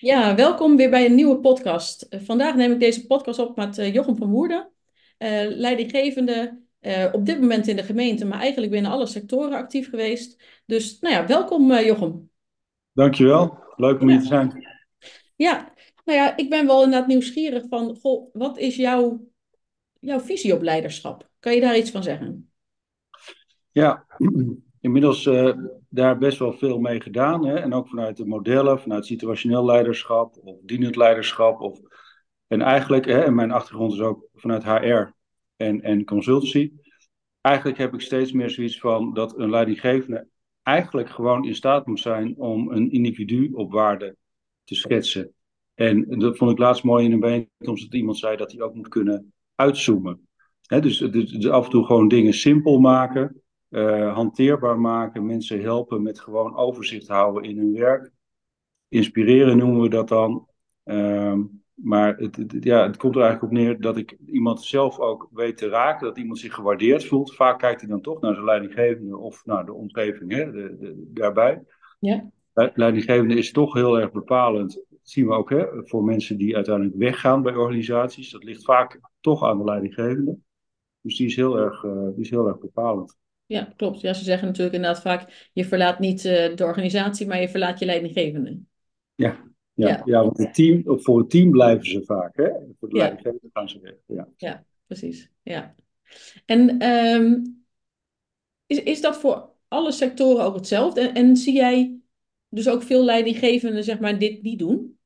Ja, welkom weer bij een nieuwe podcast. Eh, vandaag neem ik deze podcast op met uh, Jochem van Woerden, uh, leidinggevende op dit moment in de gemeente, maar eigenlijk binnen alle sectoren actief geweest. Dus nou ja, welkom Jochem. Dankjewel, leuk om hier te zijn. Ja, nou ja, ik ben wel inderdaad nieuwsgierig van, goh, wat is jouw, jouw visie op leiderschap? Kan je daar iets van zeggen? Ja, inmiddels uh, daar best wel veel mee gedaan. Hè? En ook vanuit de modellen, vanuit situationeel leiderschap of dienend leiderschap. Of, en eigenlijk, hè, en mijn achtergrond is ook vanuit HR en, en consultancy. Eigenlijk heb ik steeds meer zoiets van dat een leidinggevende eigenlijk gewoon in staat moet zijn om een individu op waarde te schetsen. En dat vond ik laatst mooi in een bijeenkomst dat iemand zei dat hij ook moet kunnen uitzoomen. dus, dus af en toe gewoon dingen simpel maken uh, hanteerbaar maken, mensen helpen met gewoon overzicht houden in hun werk. Inspireren noemen we dat dan. Uh, maar het, het, ja, het komt er eigenlijk op neer dat ik iemand zelf ook weet te raken, dat iemand zich gewaardeerd voelt. Vaak kijkt hij dan toch naar zijn leidinggevende of naar de omgeving hè, de, de, daarbij. Ja. Leidinggevende is toch heel erg bepalend. Dat zien we ook hè, voor mensen die uiteindelijk weggaan bij organisaties. Dat ligt vaak toch aan de leidinggevende. Dus die is heel erg, uh, die is heel erg bepalend. Ja, klopt. Ja, ze zeggen natuurlijk inderdaad vaak, je verlaat niet uh, de organisatie, maar je verlaat je leidinggevende. Ja, ja, ja. ja want het team, voor het team blijven ze vaak, hè? Voor de ja. leidinggevende gaan ze weg. Ja, ja precies. Ja. En um, is, is dat voor alle sectoren ook hetzelfde? En, en zie jij dus ook veel leidinggevenden, zeg maar, dit niet doen?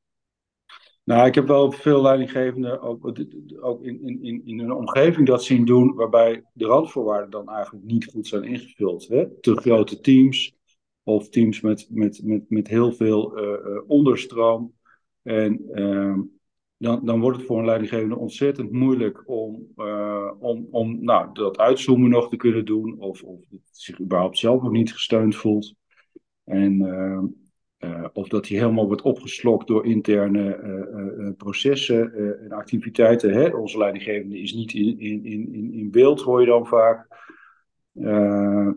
Nou, ik heb wel veel leidinggevenden ook, ook in, in, in hun omgeving dat zien doen, waarbij de randvoorwaarden dan eigenlijk niet goed zijn ingevuld. Hè? Te grote teams of teams met, met, met, met heel veel uh, onderstroom. En uh, dan, dan wordt het voor een leidinggevende ontzettend moeilijk om, uh, om, om nou, dat uitzoomen nog te kunnen doen, of, of zich überhaupt zelf nog niet gesteund voelt. En uh, of dat hij helemaal wordt opgeslokt door interne uh, uh, processen en activiteiten. Hè? Onze leidinggevende is niet in, in, in, in beeld, hoor je dan vaak.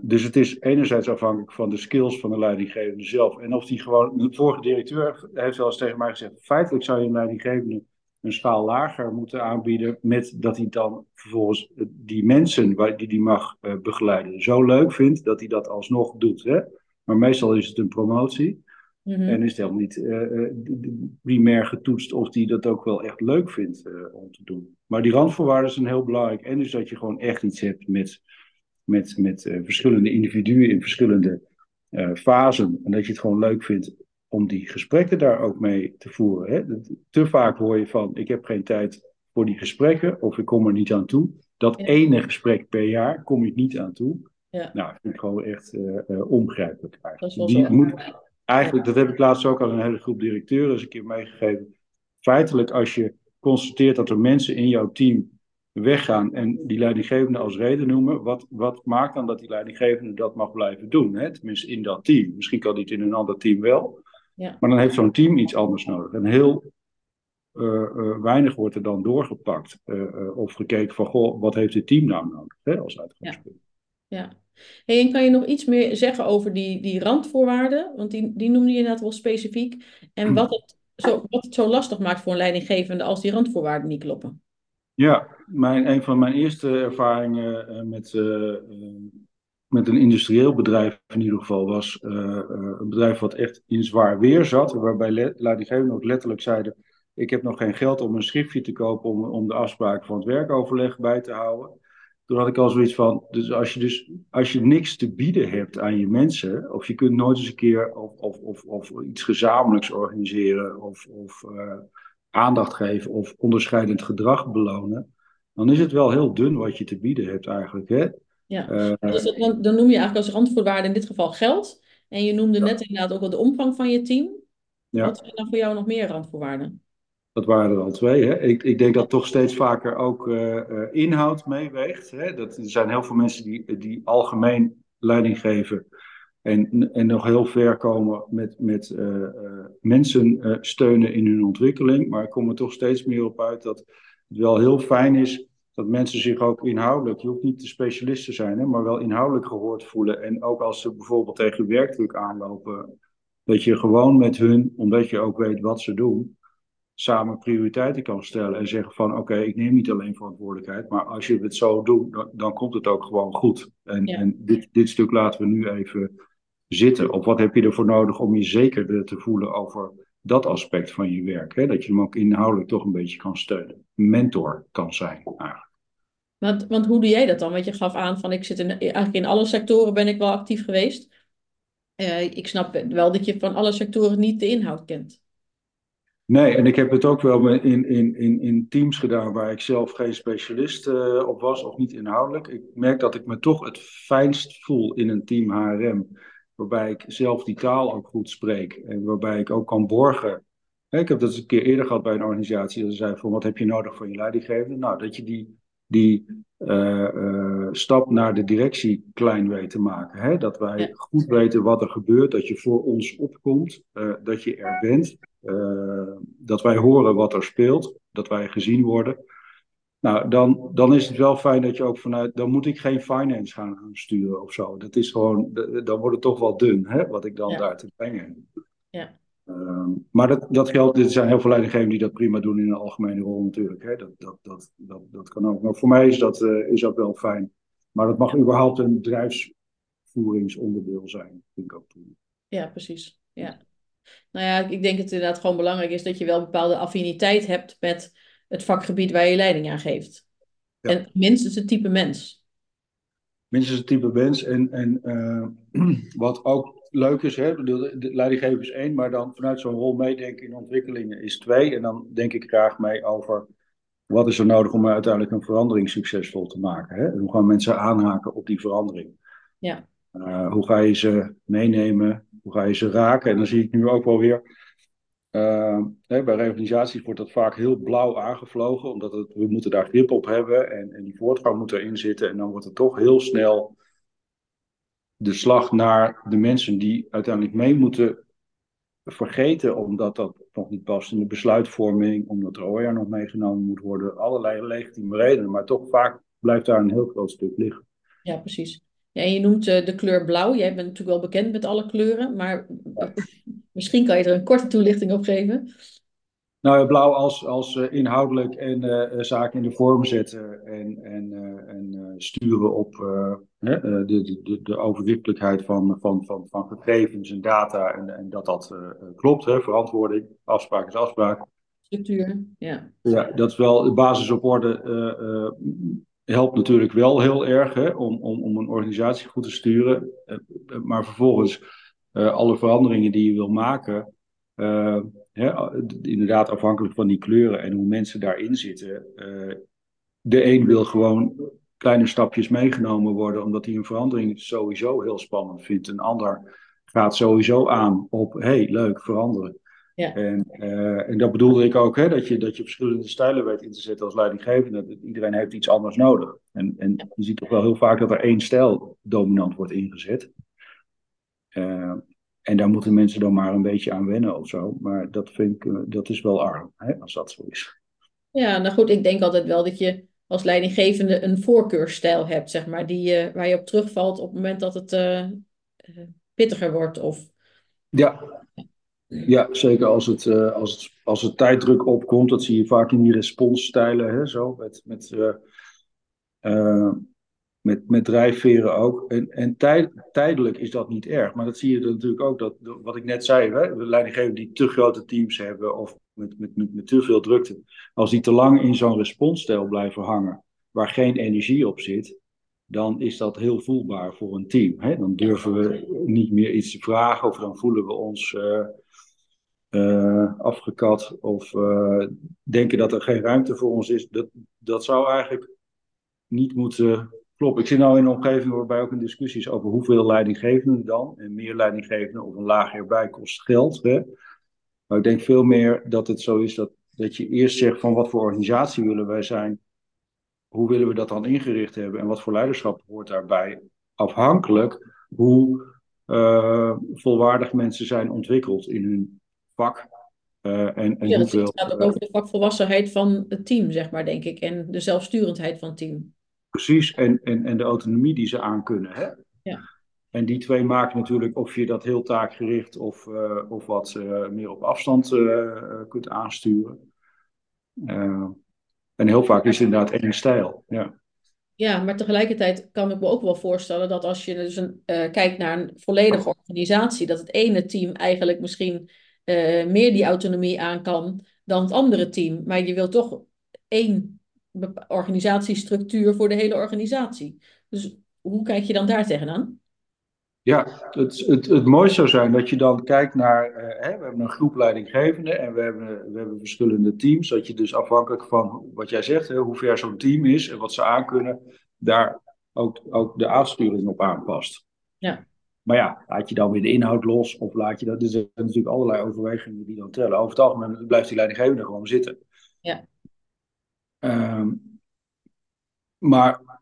dus het is enerzijds afhankelijk van de skills van de leidinggevende zelf. En of die gewoon. De vorige directeur heeft wel eens tegen mij gezegd: feitelijk zou je een leidinggevende een schaal lager moeten aanbieden. Met dat hij dan vervolgens die mensen die hij mag begeleiden zo leuk vindt dat hij dat alsnog doet. Hè? Maar meestal is het een promotie. Mhm. En is het helemaal niet uh, primair getoetst of die dat ook wel echt leuk vindt uh, om te doen. Maar die randvoorwaarden zijn heel belangrijk. En dus dat je gewoon echt iets hebt met, met, met verschillende individuen in verschillende fasen. En dat je het gewoon leuk vindt om die gesprekken daar ook mee te voeren. Hè? Te vaak hoor je van, ik heb geen tijd voor die gesprekken of ik kom er niet aan toe. Dat ene gesprek per jaar kom ik niet aan toe. Ja. Nou, dat vind ik gewoon echt onbegrijpelijk eigenlijk. Die moet, eigenlijk, dat heb ik laatst ook aan een hele groep directeuren eens een keer meegegeven. Feitelijk, als je constateert dat er mensen in jouw team weggaan en die leidinggevende als reden noemen, wat, wat maakt dan dat die leidinggevende dat mag blijven doen? Hè? Tenminste, in dat team. Misschien kan dit in een ander team wel. Ja. Maar dan heeft zo'n team iets anders nodig. En heel uh, uh, weinig wordt er dan doorgepakt. Uh, of gekeken van, goh, wat heeft het team nou nodig hè, als uitgangspunt. Ja. ja. Hey, en kan je nog iets meer zeggen over die, die randvoorwaarden? Want die, die noemde je inderdaad wel specifiek. En wat het, zo, wat het zo lastig maakt voor een leidinggevende als die randvoorwaarden niet kloppen. Ja, mijn, een van mijn eerste ervaringen uh, met, uh, met een industrieel bedrijf in ieder geval was uh, een bedrijf wat echt in zwaar weer zat. Waarbij leidinggevenden ook letterlijk zeiden, ik heb nog geen geld om een schriftje te kopen om, om de afspraken van het werkoverleg bij te houden toen had ik al zoiets van, dus als je, dus, als je niks te bieden hebt aan je mensen, of je kunt nooit eens een keer of, of, of, of iets gezamenlijks organiseren, of, of uh, aandacht geven, of onderscheidend gedrag belonen, dan is het wel heel dun wat je te bieden hebt eigenlijk. Hè? Ja, uh, dus dan, dan noem je eigenlijk als randvoorwaarde in dit geval geld. En je noemde net inderdaad ook wel de omvang van je team. Ja. Wat zijn dan voor jou nog meer randvoorwaarden? Dat waren er al twee. Hè? Ik, ik denk dat toch steeds vaker ook uh, inhoud meeweegt. Hè? Dat, er zijn heel veel mensen die, die algemeen leiding geven. En, en nog heel ver komen met, met uh, mensen steunen in hun ontwikkeling. Maar ik kom er toch steeds meer op uit dat het wel heel fijn is dat mensen zich ook inhoudelijk, je hoeft niet de specialist te zijn, hè, maar wel inhoudelijk gehoord voelen. En ook als ze bijvoorbeeld tegen werkdruk aanlopen, Dat je gewoon met hun, omdat je ook weet wat ze doen, samen prioriteiten kan stellen en zeggen van oké, ik neem niet alleen verantwoordelijkheid, maar als je het zo doet, dan, dan komt het ook gewoon goed. En, en dit, dit stuk laten we nu even zitten. Of wat heb je ervoor nodig om je zeker te voelen over dat aspect van je werk? Hè? Dat je hem ook inhoudelijk toch een beetje kan steunen. Mentor kan zijn eigenlijk. Want, want hoe doe jij dat dan? Want je gaf aan van ik zit in, eigenlijk in alle sectoren ben ik wel actief geweest. Uh, ik snap wel dat je van alle sectoren niet de inhoud kent. Nee, en ik heb het ook wel in, in, in, in teams gedaan waar ik zelf geen specialist uh, op was, of niet inhoudelijk. Ik merk dat ik me toch het fijnst voel in een team HRM, waarbij ik zelf die taal ook goed spreek en waarbij ik ook kan borgen. Ik heb dat eens een keer eerder gehad bij een organisatie, dat ze zei van wat heb je nodig voor je leidinggevende? Nou, dat je die die uh, stap naar de directie klein weet te maken. Hè? Dat wij goed weten wat er gebeurt, dat je voor ons opkomt, dat je er bent, dat wij horen wat er speelt, dat wij gezien worden. Nou, dan, dan is het wel fijn dat je ook vanuit. Dan moet ik geen finance gaan sturen of zo. Dat is gewoon. Dan wordt het toch wel dun, hè, wat ik dan daar te brengen. Ja. Ehm, maar dat, dat geldt, er zijn heel veel leidinggevenden die dat prima doen in een algemene rol natuurlijk. Hè. Dat, dat, dat, dat, dat kan ook. Maar voor mij is dat, uh, is dat wel fijn. Maar dat mag überhaupt een bedrijfsvoeringsonderdeel zijn, vind ik ook. Ja, precies. Ja. Nou ja, ik denk dat het inderdaad gewoon belangrijk is dat je wel een bepaalde affiniteit hebt met het vakgebied waar je leiding aan geeft. Ja. En minstens het type mens. Minstens het type mens. En, en uh, wat ook leuk is, hè, de, de leidinggever is één, maar dan vanuit zo'n rol meedenken in ontwikkelingen is twee. En dan denk ik graag mee over wat is er nodig om uiteindelijk een verandering succesvol te maken. Hè? Hoe gaan mensen aanhaken op die verandering? Ja. Uh, hoe ga je ze meenemen? Hoe ga je ze raken? En dan zie ik nu ook wel weer. Uh, hè, bij reorganisaties wordt dat vaak heel blauw aangevlogen, omdat het, we moeten daar grip op hebben en, en die voortgang moet erin zitten. En dan wordt het toch heel snel de slag naar de mensen die uiteindelijk mee moeten vergeten, omdat dat nog niet past in de besluitvorming, omdat er OER nog meegenomen moet worden, allerlei legitieme redenen, maar toch vaak blijft daar een heel groot stuk liggen. Ja, precies. Ja, je noemt uh, de kleur blauw. Jij bent natuurlijk wel bekend met alle kleuren, maar misschien kan je er een korte toelichting op geven. Nou, blauw als, als uh, inhoudelijk en uh, zaken in de vorm zetten en, en, en sturen op de, de, de overzichtelijkheid van, van, van, van gegevens en data en, en dat dat klopt. Hè? Verantwoording, afspraak is afspraak. Structuur, ja. Ja, dat is wel de basis op orde. Helpt natuurlijk wel heel erg hè, om, om, om een organisatie goed te sturen. maar vervolgens alle veranderingen die je wil maken inderdaad afhankelijk van die kleuren en hoe mensen daarin zitten. De een wil gewoon kleine stapjes meegenomen worden, omdat hij een verandering sowieso heel spannend vindt. Een ander gaat sowieso aan op, hey, leuk, veranderen. Ja. En, uh, en dat bedoelde ik ook, hè, dat, je, dat je verschillende stijlen weet in te zetten als leidinggevende. Iedereen heeft iets anders nodig. En, en je ziet toch wel heel vaak dat er één stijl dominant wordt ingezet. Uh, en daar moeten mensen dan maar een beetje aan wennen of zo. Maar dat vind ik, eh, dat is wel arm, hè, als dat zo is. Ja, nou goed, ik denk altijd wel dat je als leidinggevende een voorkeursstijl hebt, zeg maar, die, waar je op terugvalt op het moment dat het pittiger wordt. Of... Ja. Ja, zeker als het, als, het, als het tijddruk opkomt, dat zie je vaak in die responsstijlen, hè, zo, met, met met, met drijfveren ook. En, en tijd, tijdelijk is dat niet erg. Maar dat zie je natuurlijk ook, dat, wat ik net zei, hè, leidinggevenden die te grote teams hebben of met, met, met, te veel drukte. Als die te lang in zo'n responsstijl blijven hangen, waar geen energie op zit, dan is dat heel voelbaar voor een team. Hè? Dan durven we niet meer iets te vragen of dan voelen we ons uh, afgekat of uh, denken dat er geen ruimte voor ons is. Dat, dat zou eigenlijk niet moeten Klopt, ik zit nu in een omgeving waarbij ook een discussie is over hoeveel leidinggevenden dan. En meer leidinggevenden of een laag erbij kost geld. Hè? Maar ik denk veel meer dat het zo is dat, dat je eerst zegt van wat voor organisatie willen wij zijn. Hoe willen we dat dan ingericht hebben en wat voor leiderschap hoort daarbij. Afhankelijk hoe uh, volwaardig mensen zijn ontwikkeld in hun vak. Uh, en, en ja, hoeveel, het gaat ook over de vakvolwassenheid van het team, zeg maar, denk ik. En de zelfsturendheid van het team. Precies, en, en, en de autonomie die ze aankunnen. Hè? Ja. en die twee maken natuurlijk of je dat heel taakgericht of, of wat meer op afstand kunt aansturen. en heel vaak is het inderdaad één stijl. Ja. Ja, maar tegelijkertijd kan ik me ook wel voorstellen dat als je dus een, kijkt naar een volledige organisatie, dat het ene team eigenlijk misschien meer die autonomie aan kan dan het andere team. Maar je wil toch één organisatiestructuur voor de hele organisatie. Dus hoe kijk je dan daar tegenaan? Ja, het, het, het mooiste zou zijn dat je dan kijkt naar, uh, hè, we hebben een groep leidinggevenden en we hebben, we hebben verschillende teams. Dat je dus afhankelijk van wat jij zegt, hè, hoe ver zo'n team is en wat ze aankunnen, daar ook, ook de aansturing op aanpast. Ja. Maar ja, laat je dan weer de inhoud los of laat je dat. Er zijn natuurlijk allerlei overwegingen die dan tellen. Over het algemeen blijft die leidinggevende gewoon zitten. Ja. Um, maar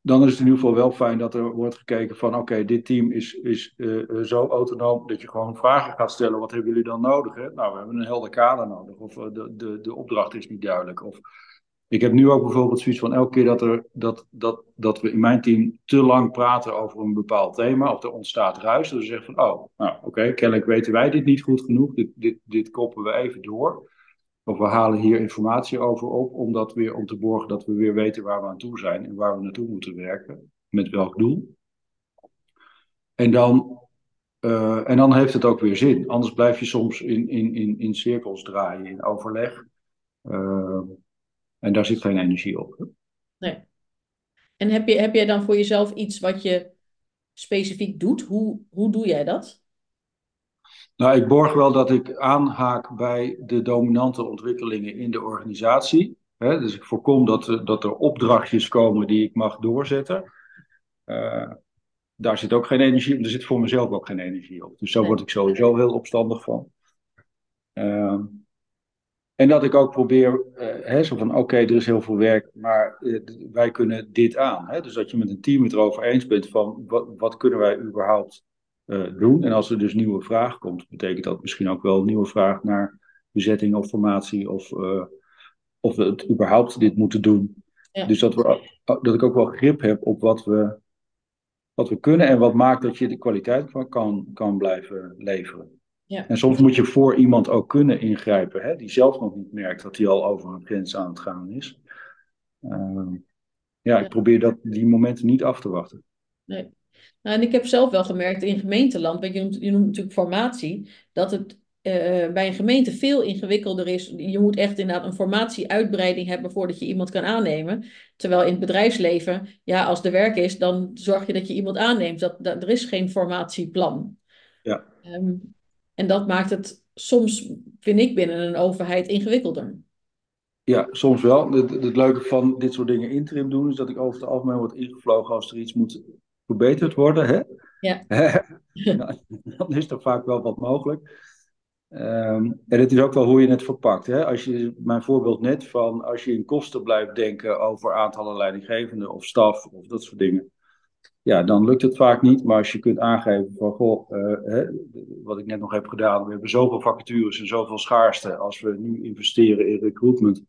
dan is het in ieder geval wel fijn dat er wordt gekeken van oké, dit team is, is uh, zo autonoom dat je gewoon vragen gaat stellen. Wat hebben jullie dan nodig? Hè? Nou, we hebben een helder kader nodig. Of uh, de, de, de opdracht is niet duidelijk. Of ik heb nu ook bijvoorbeeld zoiets van elke keer dat, er, dat, dat, dat we in mijn team te lang praten over een bepaald thema, of er ontstaat ruis, dus we zeggen van, oh, nou oké, kennelijk weten wij dit niet goed genoeg, dit, dit, dit koppen we even door. Of we halen hier informatie over op, om, dat weer, om te borgen dat we weer weten waar we aan toe zijn en waar we naartoe moeten werken, met welk doel. En dan, uh, en dan heeft het ook weer zin. Anders blijf je soms in, in, in, in cirkels draaien, in overleg. Uh, en daar zit geen energie op. Nee. En heb, je, heb jij dan voor jezelf iets wat je specifiek doet? Hoe, hoe doe jij dat? Nou, ik borg wel dat ik aanhaak bij de dominante ontwikkelingen in de organisatie. Dus ik voorkom dat, dat er opdrachtjes komen die ik mag doorzetten. Uh, daar zit ook geen energie op. Er zit voor mezelf ook geen energie op. Dus zo word ik sowieso heel opstandig van. Uh, en dat ik ook probeer, uh, hè, zo van oké, er is heel veel werk, maar uh, wij kunnen dit aan. Hè? Dus dat je met een team het erover eens bent van wat, wat kunnen wij überhaupt uh, doen. En als er dus nieuwe vraag komt, betekent dat misschien ook wel een nieuwe vraag naar bezetting of formatie of of we het überhaupt dit moeten doen. Ja. Dus dat, we, dat ik ook wel grip heb op wat we, wat we kunnen en wat maakt dat je de kwaliteit van kan, kan blijven leveren. Ja. En soms moet je voor iemand ook kunnen ingrijpen, hè, die zelf nog niet merkt dat hij al over een grens aan het gaan is. Uh, ja, ik probeer dat, die momenten niet af te wachten. Nee. Nou, en ik heb zelf wel gemerkt in gemeenteland, je noemt, je noemt natuurlijk formatie, dat het uh, bij een gemeente veel ingewikkelder is. Je moet echt inderdaad een formatieuitbreiding hebben voordat je iemand kan aannemen. Terwijl in het bedrijfsleven, ja, als er werk is, dan zorg je dat je iemand aanneemt. Dat, dat, er is geen formatieplan. Ja. Um, en dat maakt het soms, vind ik, binnen een overheid ingewikkelder. Ja, soms wel. Het, het leuke van dit soort dingen interim doen is dat ik over het algemeen word ingevlogen als er iets moet verbeterd worden. Hè? Ja. Nou, dan is er vaak wel wat mogelijk. Um, en het is ook wel hoe je het verpakt. Hè? Als je, mijn voorbeeld net van als je in kosten blijft denken over aantallen leidinggevenden of staf of dat soort dingen ja, dan lukt het vaak niet. Maar als je kunt aangeven van, goh, uh, hè, wat ik net nog heb gedaan, we hebben zoveel vacatures en zoveel schaarste. Als we nu investeren in recruitment,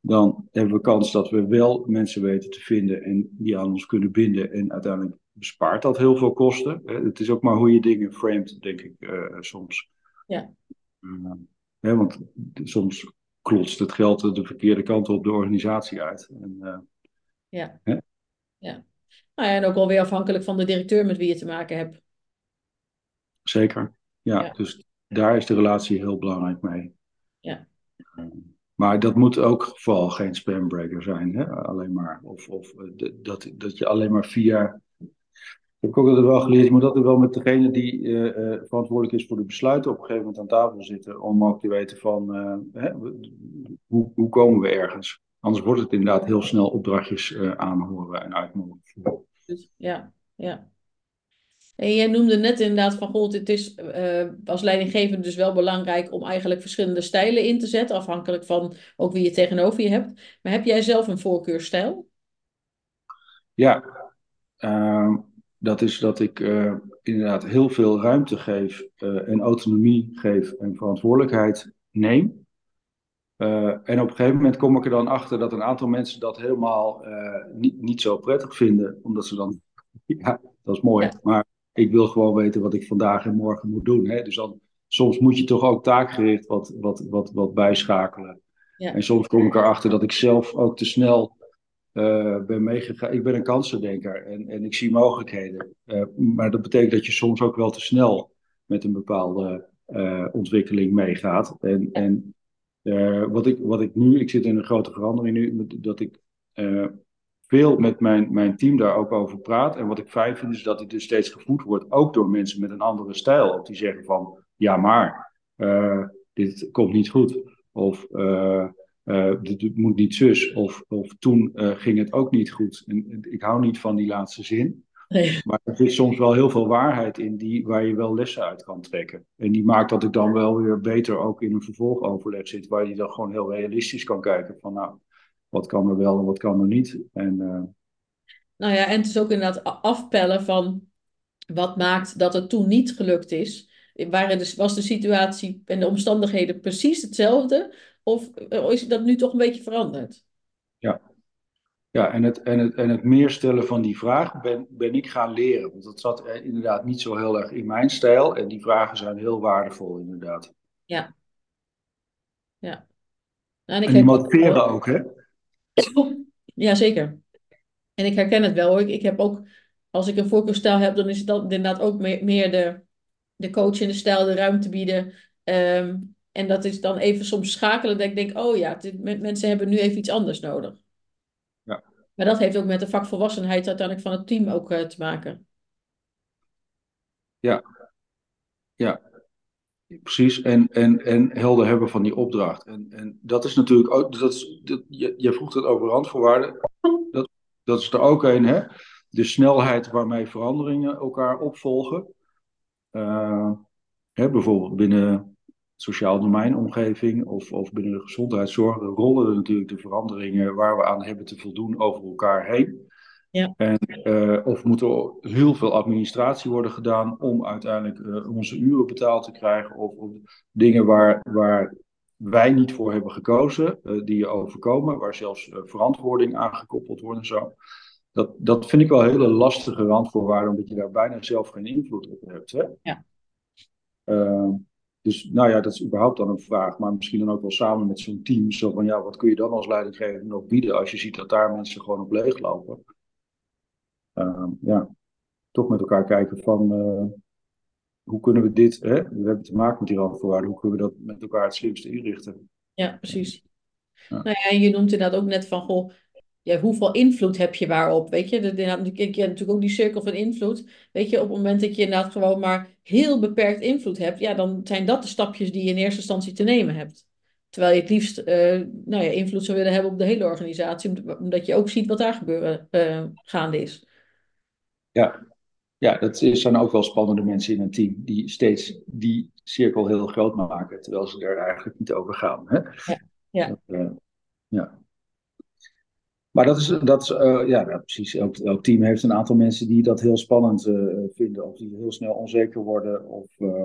dan hebben we kans dat we wel mensen weten te vinden en die aan ons kunnen binden. En uiteindelijk bespaart dat heel veel kosten. Het is ook maar hoe je dingen framet, denk ik, uh, soms. Ja. Uh, hè, want soms klotst het geld de verkeerde kant op de organisatie uit. En, ja. Hè? ja. En ook alweer afhankelijk van de directeur met wie je te maken hebt. Zeker, ja. ja. Dus daar is de relatie heel belangrijk mee. Ja. Maar dat moet ook vooral geen spambreaker zijn, hè? alleen maar. Of, of eh, dat, dat je alleen maar via. Ik heb ook altijd wel geleerd, je moet altijd wel met degene die uh, uh, verantwoordelijk is voor de besluiten op een gegeven moment aan tafel zitten. Om ook te weten van uh, hè, hoe, hoe komen we ergens. Anders wordt het inderdaad heel snel opdrachtjes aanhoren en uitnodigen. Dus, ja, ja. En jij noemde net inderdaad van, goh, het is uh, als leidinggevende dus wel belangrijk om eigenlijk verschillende stijlen in te zetten, afhankelijk van ook wie je tegenover je hebt. Maar heb jij zelf een voorkeurstijl? Ja, uh, dat is dat ik uh, inderdaad heel veel ruimte geef en autonomie geef en verantwoordelijkheid neem. Uh, en op een gegeven moment kom ik er dan achter dat een aantal mensen dat helemaal uh, niet, niet zo prettig vinden, omdat ze dan, ja, dat is mooi, ja. maar ik wil gewoon weten wat ik vandaag en morgen moet doen. Hè? Dus dan, soms moet je toch ook taakgericht wat, wat, wat, wat bijschakelen. Ja. En soms kom ik erachter dat ik zelf ook te snel uh, ben meegegaan. Ik ben een kansendenker en, en ik zie mogelijkheden. Maar dat betekent dat je soms ook wel te snel met een bepaalde ontwikkeling meegaat. En, en wat, ik, wat ik nu, ik zit in een grote verandering nu, dat ik veel met mijn, mijn team daar ook over praat. En wat ik fijn vind is dat dit dus steeds gevoed wordt, ook door mensen met een andere stijl. Ook die zeggen van, ja maar, dit komt niet goed. Of dit moet niet zus. Of, of toen ging het ook niet goed. En, ik hou niet van die laatste zin. Nee. Maar er zit soms wel heel veel waarheid in die, waar je wel lessen uit kan trekken. En die maakt dat ik dan wel weer beter ook in een vervolgoverleg zit. Waar je dan gewoon heel realistisch kan kijken van nou, wat kan er wel en wat kan er niet. En, uh... Nou ja, en het is ook inderdaad afpellen van wat maakt dat het toen niet gelukt is. Waren dus, was de situatie en de omstandigheden precies hetzelfde? Of eh, is dat nu toch een beetje veranderd? Ja, ja en, het, en, het, en het meer stellen van die vraag ben, ben ik gaan leren. Want dat zat eh, inderdaad niet zo heel erg in mijn stijl. En die vragen zijn heel waardevol, inderdaad. Ja. Ja. Nou, en, ik die motiveren ook, hè? Ja, zeker. En ik herken het wel hoor. Ik, ik heb ook, als ik een voorkeurstijl heb, dan is het dan inderdaad ook meer, meer de, de coach in de stijl, de ruimte bieden. Um, en dat is dan even soms schakelen dat ik denk, oh ja, dit, mensen hebben nu even iets anders nodig. Maar dat heeft ook met de vakvolwassenheid uiteindelijk van het team ook uh, te maken. Ja, ja, precies. En, en, en helder hebben van die opdracht. En, en dat is natuurlijk ook, dat is, dat, je, je vroeg het over randvoorwaarden. Dat, dat is er ook een, hè? De snelheid waarmee veranderingen elkaar opvolgen. Uh, hè, bijvoorbeeld binnen sociaal domeinomgeving of, of binnen de gezondheidszorg rollen er natuurlijk de veranderingen waar we aan hebben te voldoen over elkaar heen. Ja. En, uh, of moet er heel veel administratie worden gedaan om uiteindelijk uh, onze uren betaald te krijgen. Of, of, dingen waar, waar wij niet voor hebben gekozen, uh, die je overkomen, waar zelfs verantwoording aangekoppeld wordt en zo. Dat, dat vind ik wel hele lastige randvoorwaarden, omdat je daar bijna zelf geen invloed op hebt. Hè? Ja. Dus nou ja, dat is überhaupt dan een vraag, maar misschien dan ook wel samen met zo'n team. Zo van ja, wat kun je dan als leidinggever nog bieden als je ziet dat daar mensen gewoon op leeglopen? Uh, ja, toch met elkaar kijken van uh, hoe kunnen we dit, hè? we hebben te maken met die randvoorwaarden, hoe kunnen we dat met elkaar het slimste inrichten? Ja, precies. Ja. Nou ja, en je noemt inderdaad ook net van, goh, ja, hoeveel invloed heb je waarop? Weet je, ik heb natuurlijk ook die cirkel van invloed. Weet je, op het moment dat je inderdaad gewoon maar heel beperkt invloed hebt, ja, dan zijn dat de stapjes die je in eerste instantie te nemen hebt. Terwijl je het liefst uh, nou ja, invloed zou willen hebben op de hele organisatie, omdat je ook ziet wat daar gebeuren, uh, gaande is. Ja. ja, dat zijn ook wel spannende mensen in een team die steeds die cirkel heel groot maken, terwijl ze er eigenlijk niet over gaan. Hè? Ja. Ja. Dat, uh, ja. Maar dat is, dat is uh, ja, precies. Elk, team heeft een aantal mensen die dat heel spannend uh, vinden, of die heel snel onzeker worden. Of, uh...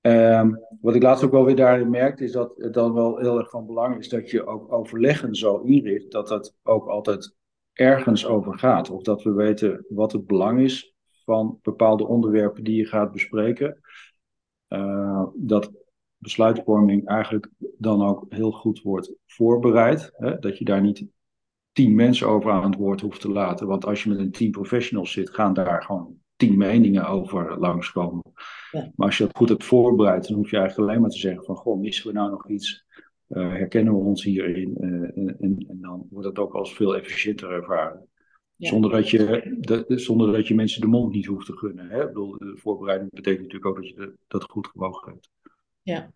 um, wat ik laatst ook wel weer daarin merkte, is dat het dan wel heel erg van belang is dat je ook overleggen zo inricht dat het ook altijd ergens over gaat. Of dat we weten wat het belang is van bepaalde onderwerpen die je gaat bespreken. dat besluitvorming eigenlijk dan ook heel goed wordt voorbereid. Hè? Dat je daar niet tien mensen over aan het woord hoeft te laten. Want als je met een team professionals zit, gaan daar gewoon tien meningen over langskomen. Ja. Maar als je dat goed hebt voorbereid, dan hoef je eigenlijk alleen maar te zeggen van, goh, missen we nou nog iets? Uh, herkennen we ons hierin? Uh, en, en, dan wordt het ook als veel efficiënter ervaren. Ja. Zonder, dat je, de, zonder dat je mensen de mond niet hoeft te gunnen. Hè? Ik bedoel, de voorbereiding betekent natuurlijk ook dat je dat goed gewogen hebt. Ja.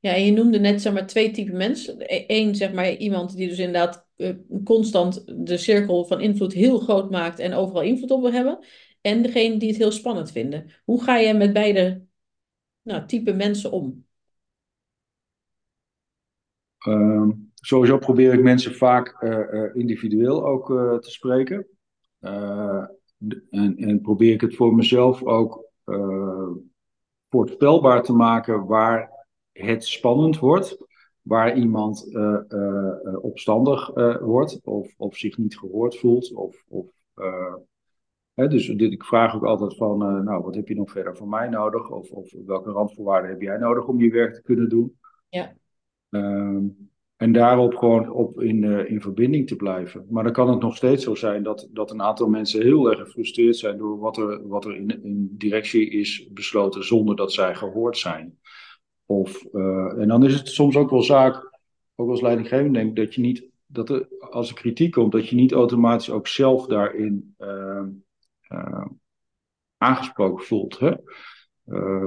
Ja, en je noemde net zeg maar twee typen mensen. Eén, zeg maar, iemand die dus inderdaad uh, constant de cirkel van invloed heel groot maakt en overal invloed op wil hebben. En degene die het heel spannend vinden. Hoe ga je met beide nou, type mensen om? Uh, sowieso probeer ik mensen vaak uh, individueel ook te spreken. en, en probeer ik het voor mezelf ook voorspelbaar te maken waar het spannend wordt, waar iemand uh, uh, opstandig uh, wordt of, of zich niet gehoord voelt of, of dus ik vraag ook altijd van, nou, wat heb je nog verder van mij nodig? Of, of welke randvoorwaarden heb jij nodig om je werk te kunnen doen? Ja. Ehm, en daarop gewoon op in, in verbinding te blijven. Maar dan kan het nog steeds zo zijn dat, dat een aantal mensen heel erg gefrustreerd zijn door wat er, wat er in, in directie is besloten zonder dat zij gehoord zijn. Of, uh, en dan is het soms ook wel zaak, ook als leidinggevende denk ik, dat je niet, dat er, als er kritiek komt, dat je niet automatisch ook zelf daarin uh, aangesproken voelt. Hè?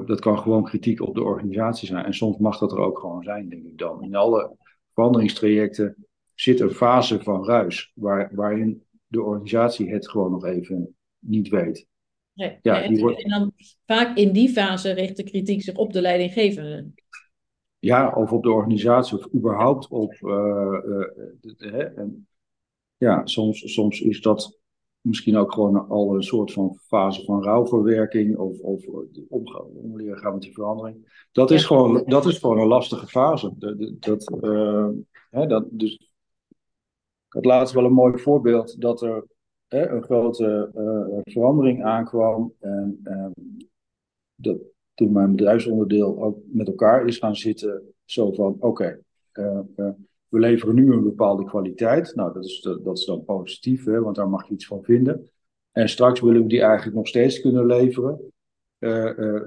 dat kan gewoon kritiek op de organisatie zijn. En soms mag dat er ook gewoon zijn, denk ik dan. In alle veranderingstrajecten zit een fase van ruis, waar, waarin de organisatie het gewoon nog even niet weet. Ja, ja, en, wordt... en, dan vaak in die fase richt de kritiek zich op de leidinggevende. Ja, of op de organisatie, of überhaupt op. Uh, uh, en, ja, soms, soms is dat misschien ook gewoon al een soort van fase van rouwverwerking of, of omleren gaan met die verandering. Dat is, gewoon, dat is gewoon een lastige fase. Dat, dat, uh, hè, dat, dus, ik had laatst wel een mooi voorbeeld dat er een grote uh, verandering aankwam. En uh, dat, toen mijn bedrijfsonderdeel ook met elkaar is gaan zitten, zo van oké, okay, we leveren nu een bepaalde kwaliteit. Nou, dat is, dat, is dan positief, hè, want daar mag je iets van vinden. En straks willen we die eigenlijk nog steeds kunnen leveren,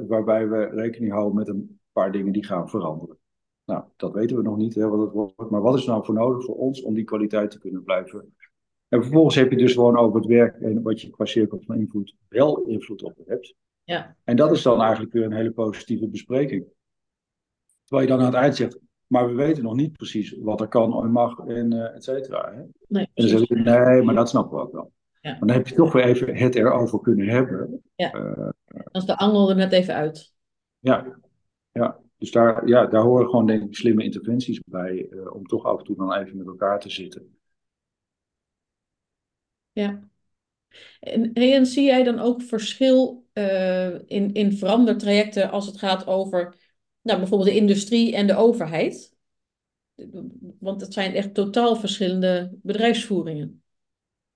waarbij we rekening houden met een paar dingen die gaan veranderen. Nou, dat weten we nog niet, hè, wat het wordt. Maar wat is nou voor nodig voor ons om die kwaliteit te kunnen blijven? En vervolgens heb je dus gewoon over het werk en wat je qua cirkel van invloed wel invloed op hebt. Ja. En dat is dan eigenlijk weer een hele positieve bespreking. Terwijl je dan aan het eind zegt, maar we weten nog niet precies wat er kan en mag en uh, et cetera. Hè? Nee, en dan zeg ik, nee, maar dat snappen we ook wel. Ja. Maar dan heb je toch weer even het erover kunnen hebben. Ja. Uh, Als de angel er net even uit. Ja, ja. dus daar, ja, daar horen gewoon denk ik slimme interventies bij. Uh, om toch af en toe dan even met elkaar te zitten. Ja. En, en zie jij dan ook verschil in, in verandertrajecten als het gaat over nou, bijvoorbeeld de industrie en de overheid. Want het zijn echt totaal verschillende bedrijfsvoeringen.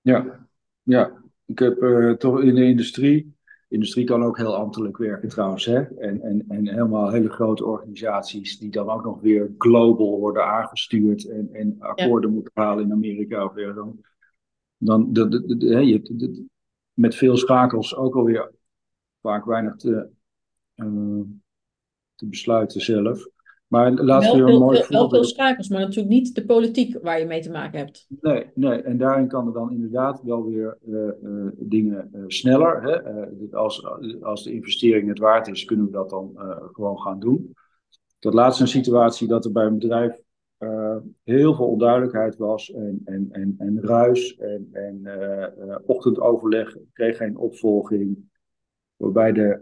Ja, ja. ik heb uh, toch in de industrie. Industrie kan ook heel ambtelijk werken trouwens. Hè? En, en, en helemaal hele grote organisaties die dan ook nog weer global worden aangestuurd en, en akkoorden ja. moeten halen in Amerika of weer dan. Dan de, de, de, de, je hebt met veel schakels ook alweer vaak weinig te, uh, te besluiten zelf. Maar laten we een mooi veel, Wel veel schakels, maar natuurlijk niet de politiek waar je mee te maken hebt. Nee, nee. en daarin kan er dan inderdaad wel weer uh, uh, dingen sneller. Hè? als, als de investering het waard is, kunnen we dat dan gewoon gaan doen. Dat laatste een situatie dat er bij een bedrijf heel veel onduidelijkheid was en, en, en, en ruis en, en ochtendoverleg kreeg geen opvolging. Waarbij de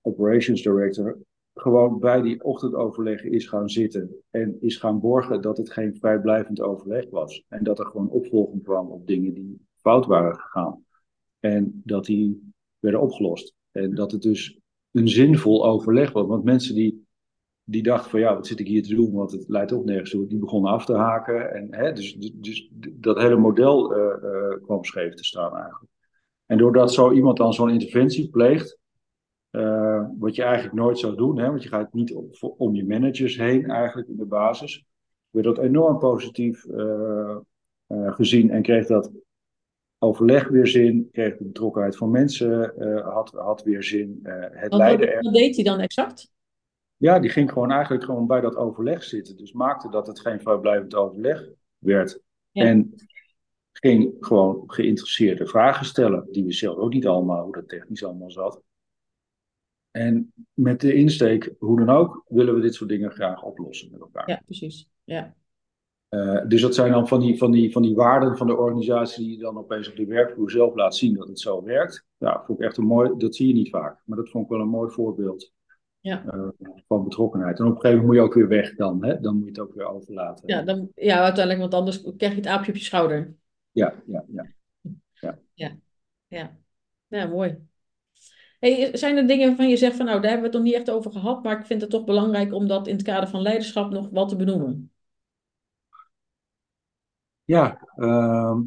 operations director gewoon bij die ochtendoverleggen is gaan zitten en is gaan borgen dat het geen vrijblijvend overleg was. En dat er gewoon opvolging kwam op dingen die fout waren gegaan. En dat die werden opgelost. En dat het dus een zinvol overleg was. Want mensen die, die dachten van ja, wat zit ik hier te doen, want het leidt ook nergens toe. Die begonnen af te haken. En, hè, dus, dus dat hele model uh, uh, kwam scheef te staan eigenlijk. En doordat zo iemand dan zo'n interventie pleegt, uh, wat je eigenlijk nooit zou doen, hè, want je gaat niet om, om je managers heen eigenlijk in de basis. Werd dat enorm positief gezien en kreeg dat overleg weer zin, kreeg de betrokkenheid van mensen had, had weer zin. het wat, wat, wat deed hij dan exact? Ja, die ging gewoon eigenlijk gewoon bij dat overleg zitten. Dus maakte dat het geen vrijblijvend overleg werd. Ja. En ging gewoon geïnteresseerde vragen stellen, die we zelf ook niet allemaal, hoe dat technisch allemaal zat. En met de insteek, hoe dan ook, willen we dit soort dingen graag oplossen met elkaar. Ja, precies. Ja. Uh, dus dat zijn dan van die, van, die, van die waarden van de organisatie die je dan opeens op de werkvloer zelf laat zien dat het zo werkt. Ja, vond ik echt een mooi, dat zie je niet vaak. Maar dat vond ik wel een mooi voorbeeld ja. uh, van betrokkenheid. En op een gegeven moment moet je ook weer weg dan, hè? dan moet je het ook weer overlaten. Ja, dan, ja uiteindelijk, want anders krijg je het aapje op je schouder. Ja, ja, ja. Ja, ja. ja. ja mooi. Hey, zijn er dingen waarvan je zegt van nou, daar hebben we het nog niet echt over gehad, maar ik vind het toch belangrijk om dat in het kader van leiderschap nog wat te benoemen? Ja, uh,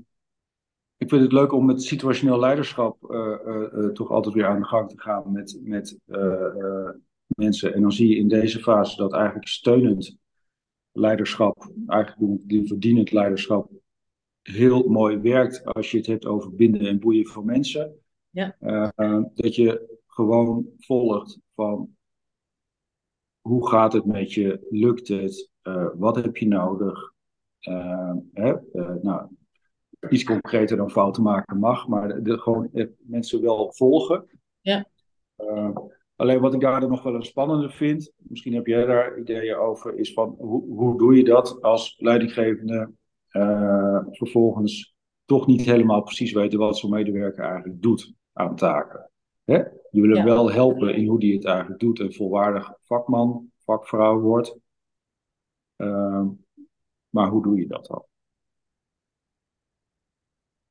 ik vind het leuk om met situationeel leiderschap uh, toch altijd weer aan de gang te gaan met, met mensen. En dan zie je in deze fase dat eigenlijk steunend leiderschap, eigenlijk die verdienend leiderschap, heel mooi werkt als je het hebt over binden en boeien voor mensen. Ja. dat je gewoon volgt van hoe gaat het met je, lukt het, wat heb je nodig, hè? nou, iets concreter dan fouten maken mag, maar de, gewoon mensen wel volgen. Ja. Alleen wat ik daar nog wel een spannende vind, misschien heb jij daar ideeën over, is van hoe, hoe doe je dat als leidinggevende uh, vervolgens toch niet helemaal precies weten wat zo'n medewerker eigenlijk doet aan taken. Hè? Je wil hem wel helpen in hoe die het eigenlijk doet en volwaardig vakman, vakvrouw wordt. Uh, maar hoe doe je dat dan?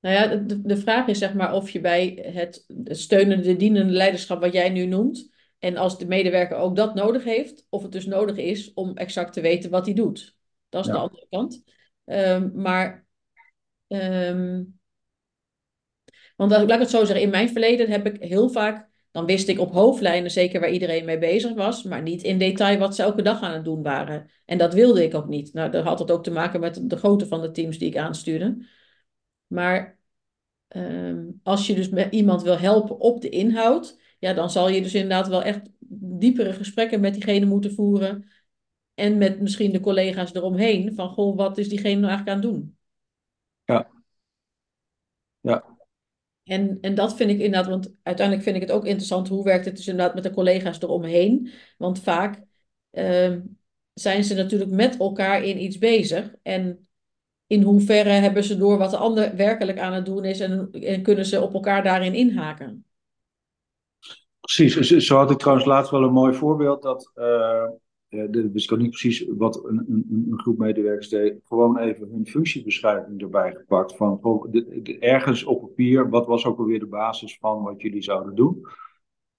Nou ja, de, de vraag is zeg maar of je bij het steunende, dienende leiderschap wat jij nu noemt, en als de medewerker ook dat nodig heeft, of het dus nodig is om exact te weten wat hij doet. Dat is de andere kant. Um, maar, um, want laat ik het zo zeggen, in mijn verleden heb ik heel vaak, dan wist ik op hoofdlijnen zeker waar iedereen mee bezig was, maar niet in detail wat ze elke dag aan het doen waren. En dat wilde ik ook niet. Nou, dat had het ook te maken met de grootte van de teams die ik aanstuurde. Maar ehm, als je dus met iemand wil helpen op de inhoud, ja, dan zal je dus inderdaad wel echt diepere gesprekken met diegene moeten voeren. En met misschien de collega's eromheen. Van, goh, wat is diegene nou eigenlijk aan het doen? Ja. Ja. En, en dat vind ik inderdaad, want uiteindelijk vind ik het ook interessant. Hoe werkt het dus inderdaad met de collega's eromheen? Want vaak uh, zijn ze natuurlijk met elkaar in iets bezig. En in hoeverre hebben ze door wat de ander werkelijk aan het doen is en, en kunnen ze op elkaar daarin inhaken? Precies, zo had ik trouwens laatst wel een mooi voorbeeld dat, uh, de, wist ik ook niet precies wat een, een, een, groep medewerkers deed, gewoon even hun functiebeschrijving erbij gepakt van de, ergens op papier, wat was ook alweer de basis van wat jullie zouden doen.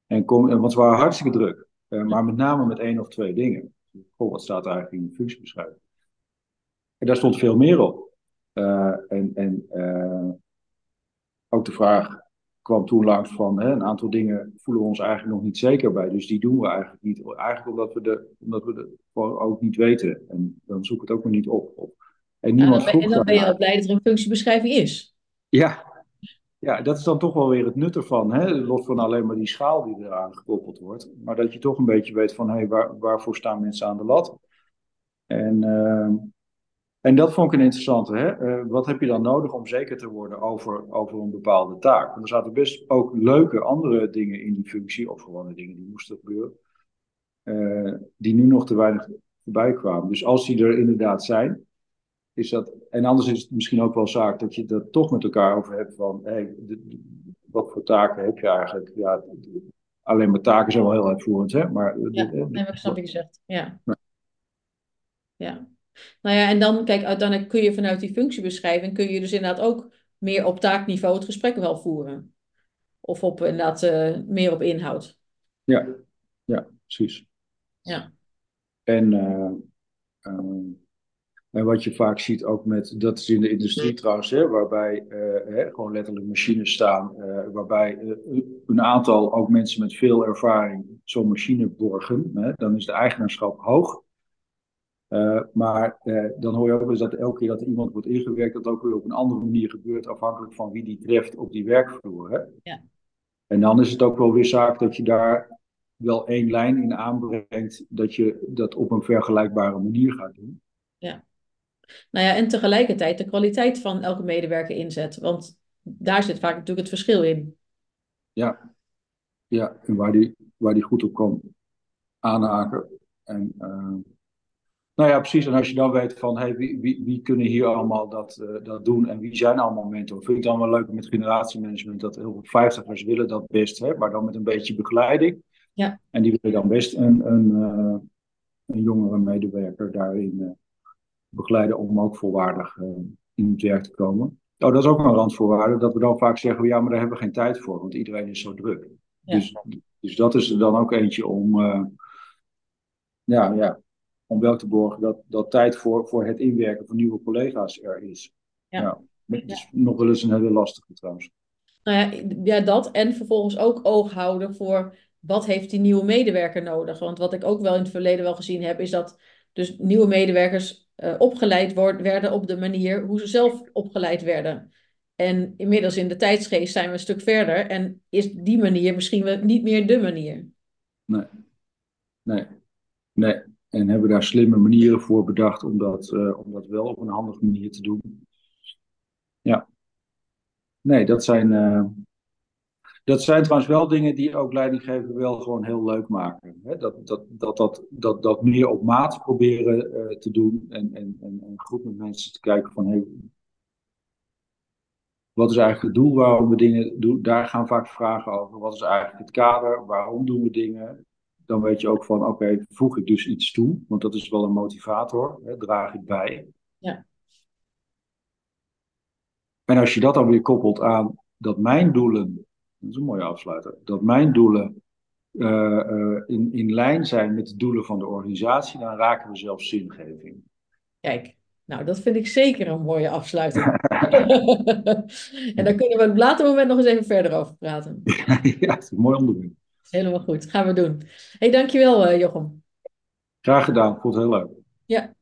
En kom, want ze waren hartstikke druk, uh, maar met name met één of twee dingen. Goh, wat staat er eigenlijk in de functiebeschrijving? En daar stond veel meer op. Uh, en en ook de vraag kwam toen langs van hè, een aantal dingen voelen we ons eigenlijk nog niet zeker bij. Dus die doen we eigenlijk niet. Eigenlijk omdat we, de, omdat we de, gewoon ook niet weten. En dan zoek ik het ook maar niet op. En, niemand en dan ben je al blij dat er een functiebeschrijving is. Ja. ja, dat is dan toch wel weer het nut ervan. Hè? Los van alleen maar die schaal die eraan gekoppeld wordt. Maar dat je toch een beetje weet van hé, hey, waar, waarvoor staan mensen aan de lat. En... Uh, en dat vond ik een interessante. Hè? Uh, wat heb je dan nodig om zeker te worden over, over een bepaalde taak? Want er zaten best ook leuke andere dingen in die functie, of gewone dingen die moesten gebeuren, uh, die nu nog te weinig voorbij kwamen. Dus als die er inderdaad zijn, is dat. En anders is het misschien ook wel zaak dat je dat toch met elkaar over hebt van, hey, wat voor taken heb je eigenlijk? Ja, alleen maar taken zijn wel heel uitvoerend, hè? Maar, ja, nee, ik snap je gezegd. Ja. ja. Nou ja, en dan, kijk, uiteindelijk kun je vanuit die functiebeschrijving, kun je dus inderdaad ook meer op taakniveau het gesprek wel voeren. Of op inderdaad uh, meer op inhoud. Ja, ja, precies. Ja. En, uh, en wat je vaak ziet ook met, dat is in de industrie trouwens, hè, waarbij uh, hè, gewoon letterlijk machines staan, waarbij een aantal ook mensen met veel ervaring zo'n machine borgen. Hè, dan is de eigenaarschap hoog. Uh, maar uh, dan hoor je ook eens dat elke keer dat er iemand wordt ingewerkt, dat ook weer op een andere manier gebeurt, afhankelijk van wie die treft op die werkvloer. Hè? Ja. En dan is het ook wel weer zaak dat je daar wel één lijn in aanbrengt, dat je dat op een vergelijkbare manier gaat doen. Ja. Nou ja, en tegelijkertijd de kwaliteit van elke medewerker inzet, want daar zit vaak natuurlijk het verschil in. Ja, ja en waar die, waar die goed op kan aanhaken. En uh, nou ja, precies. En als je dan weet van hey, wie, wie, wie kunnen hier allemaal dat, uh, dat doen en wie zijn allemaal mentor. Vind ik dan wel leuk met generatiemanagement dat heel veel vijftigers willen dat best, hè, maar dan met een beetje begeleiding. Ja. En die willen dan best een, een, uh, een jongere medewerker daarin uh, begeleiden om ook volwaardig in het werk te komen. Oh, dat is ook een randvoorwaarde, dat we dan vaak zeggen, ja, maar daar hebben we geen tijd voor, want iedereen is zo druk. Ja. Dus, dus dat is er dan ook eentje om, ja, ja, om wel te borgen dat, dat tijd voor, voor het inwerken van nieuwe collega's er is. Ja. Dat is nog wel eens een hele lastige trouwens. Nou ja, ja, dat. En vervolgens ook oog houden voor wat heeft die nieuwe medewerker nodig. Want wat ik ook wel in het verleden wel gezien heb, is dat dus nieuwe medewerkers uh, opgeleid worden, werden op de manier hoe ze zelf opgeleid werden. En inmiddels in de tijdsgeest zijn we een stuk verder en is die manier misschien wel niet meer de manier. Nee, nee, nee. En hebben daar slimme manieren voor bedacht om dat, uh, om dat wel op een handige manier te doen. Ja. Nee, dat zijn, uh, dat zijn trouwens wel dingen die ook leidinggever wel gewoon heel leuk maken. Hè? Dat, dat, dat, dat, dat, dat meer op maat proberen uh, te doen en, en, en, goed met mensen te kijken van wat is eigenlijk het doel waarom we dingen doen? Daar gaan vaak vragen over. Wat is eigenlijk het kader? Waarom doen we dingen? Dan weet je ook van, oké, okay, voeg ik dus iets toe? Want dat is wel een motivator. Hè? Draag ik bij. Ja. En als je dat dan weer koppelt aan dat mijn doelen, dat is een mooie afsluiter, dat mijn doelen uh, uh, in, in lijn zijn met de doelen van de organisatie, dan raken we zelfs zingeving. Kijk, nou, dat vind ik zeker een mooie afsluiting. en daar kunnen we op een later moment nog eens even verder over praten. ja, het is een mooi onderwerp. Helemaal goed, gaan we doen. hey, dankjewel uh, Jochem. Graag gedaan, vond het heel leuk. Ja.